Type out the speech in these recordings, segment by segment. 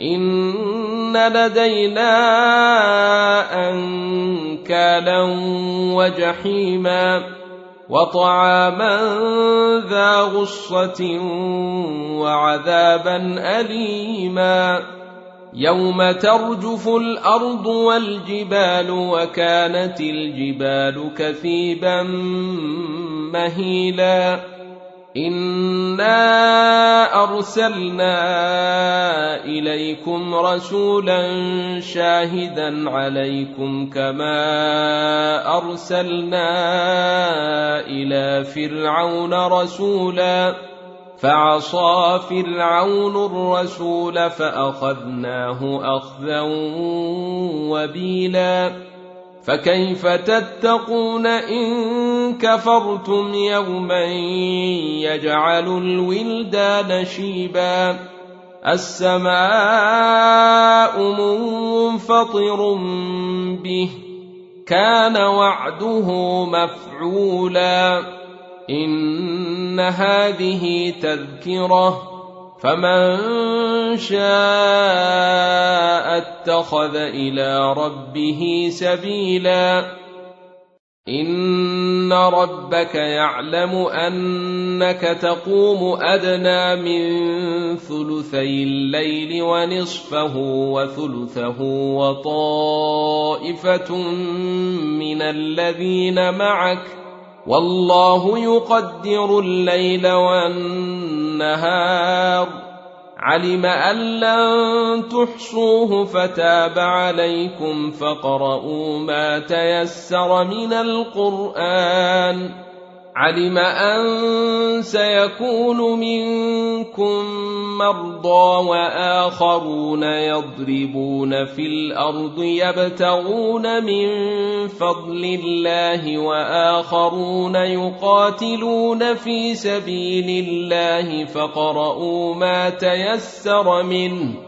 ان لدينا انكالا وجحيما وطعاما ذا غصه وعذابا اليما يوم ترجف الأرض والجبال وكانت الجبال كثيبا مهيلا انا ارسلنا اليكم رسولا شاهدا عليكم كما ارسلنا إلى فرعون رسولا فعصى فرعون الرسول فاخذناه اخذا وبيلا فكيف تتقون إن كفرتم يوما يجعل الولدان شيبا؟ السماء منفطر به كان وعده مفعولا. إن هذه تذكرة فمن شاء اتخذ إلى ربه سبيلا. إن ربك يعلم أنك تقوم أدنى من ثلثي الليل ونصفه وثلثه وطائفة من الذين معك. والله يقدر الليل والنهار. علم أن لن تحصوه فتاب عليكم فاقرؤوا ما تيسر من القرآن. علم أن سيكون منكم مرضى وآخرون يضربون في الأرض يبتغون من فضل الله وآخرون يقاتلون في سبيل الله فاقرؤوا ما تيسر منه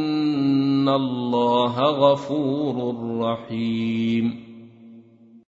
الله غفور رحيم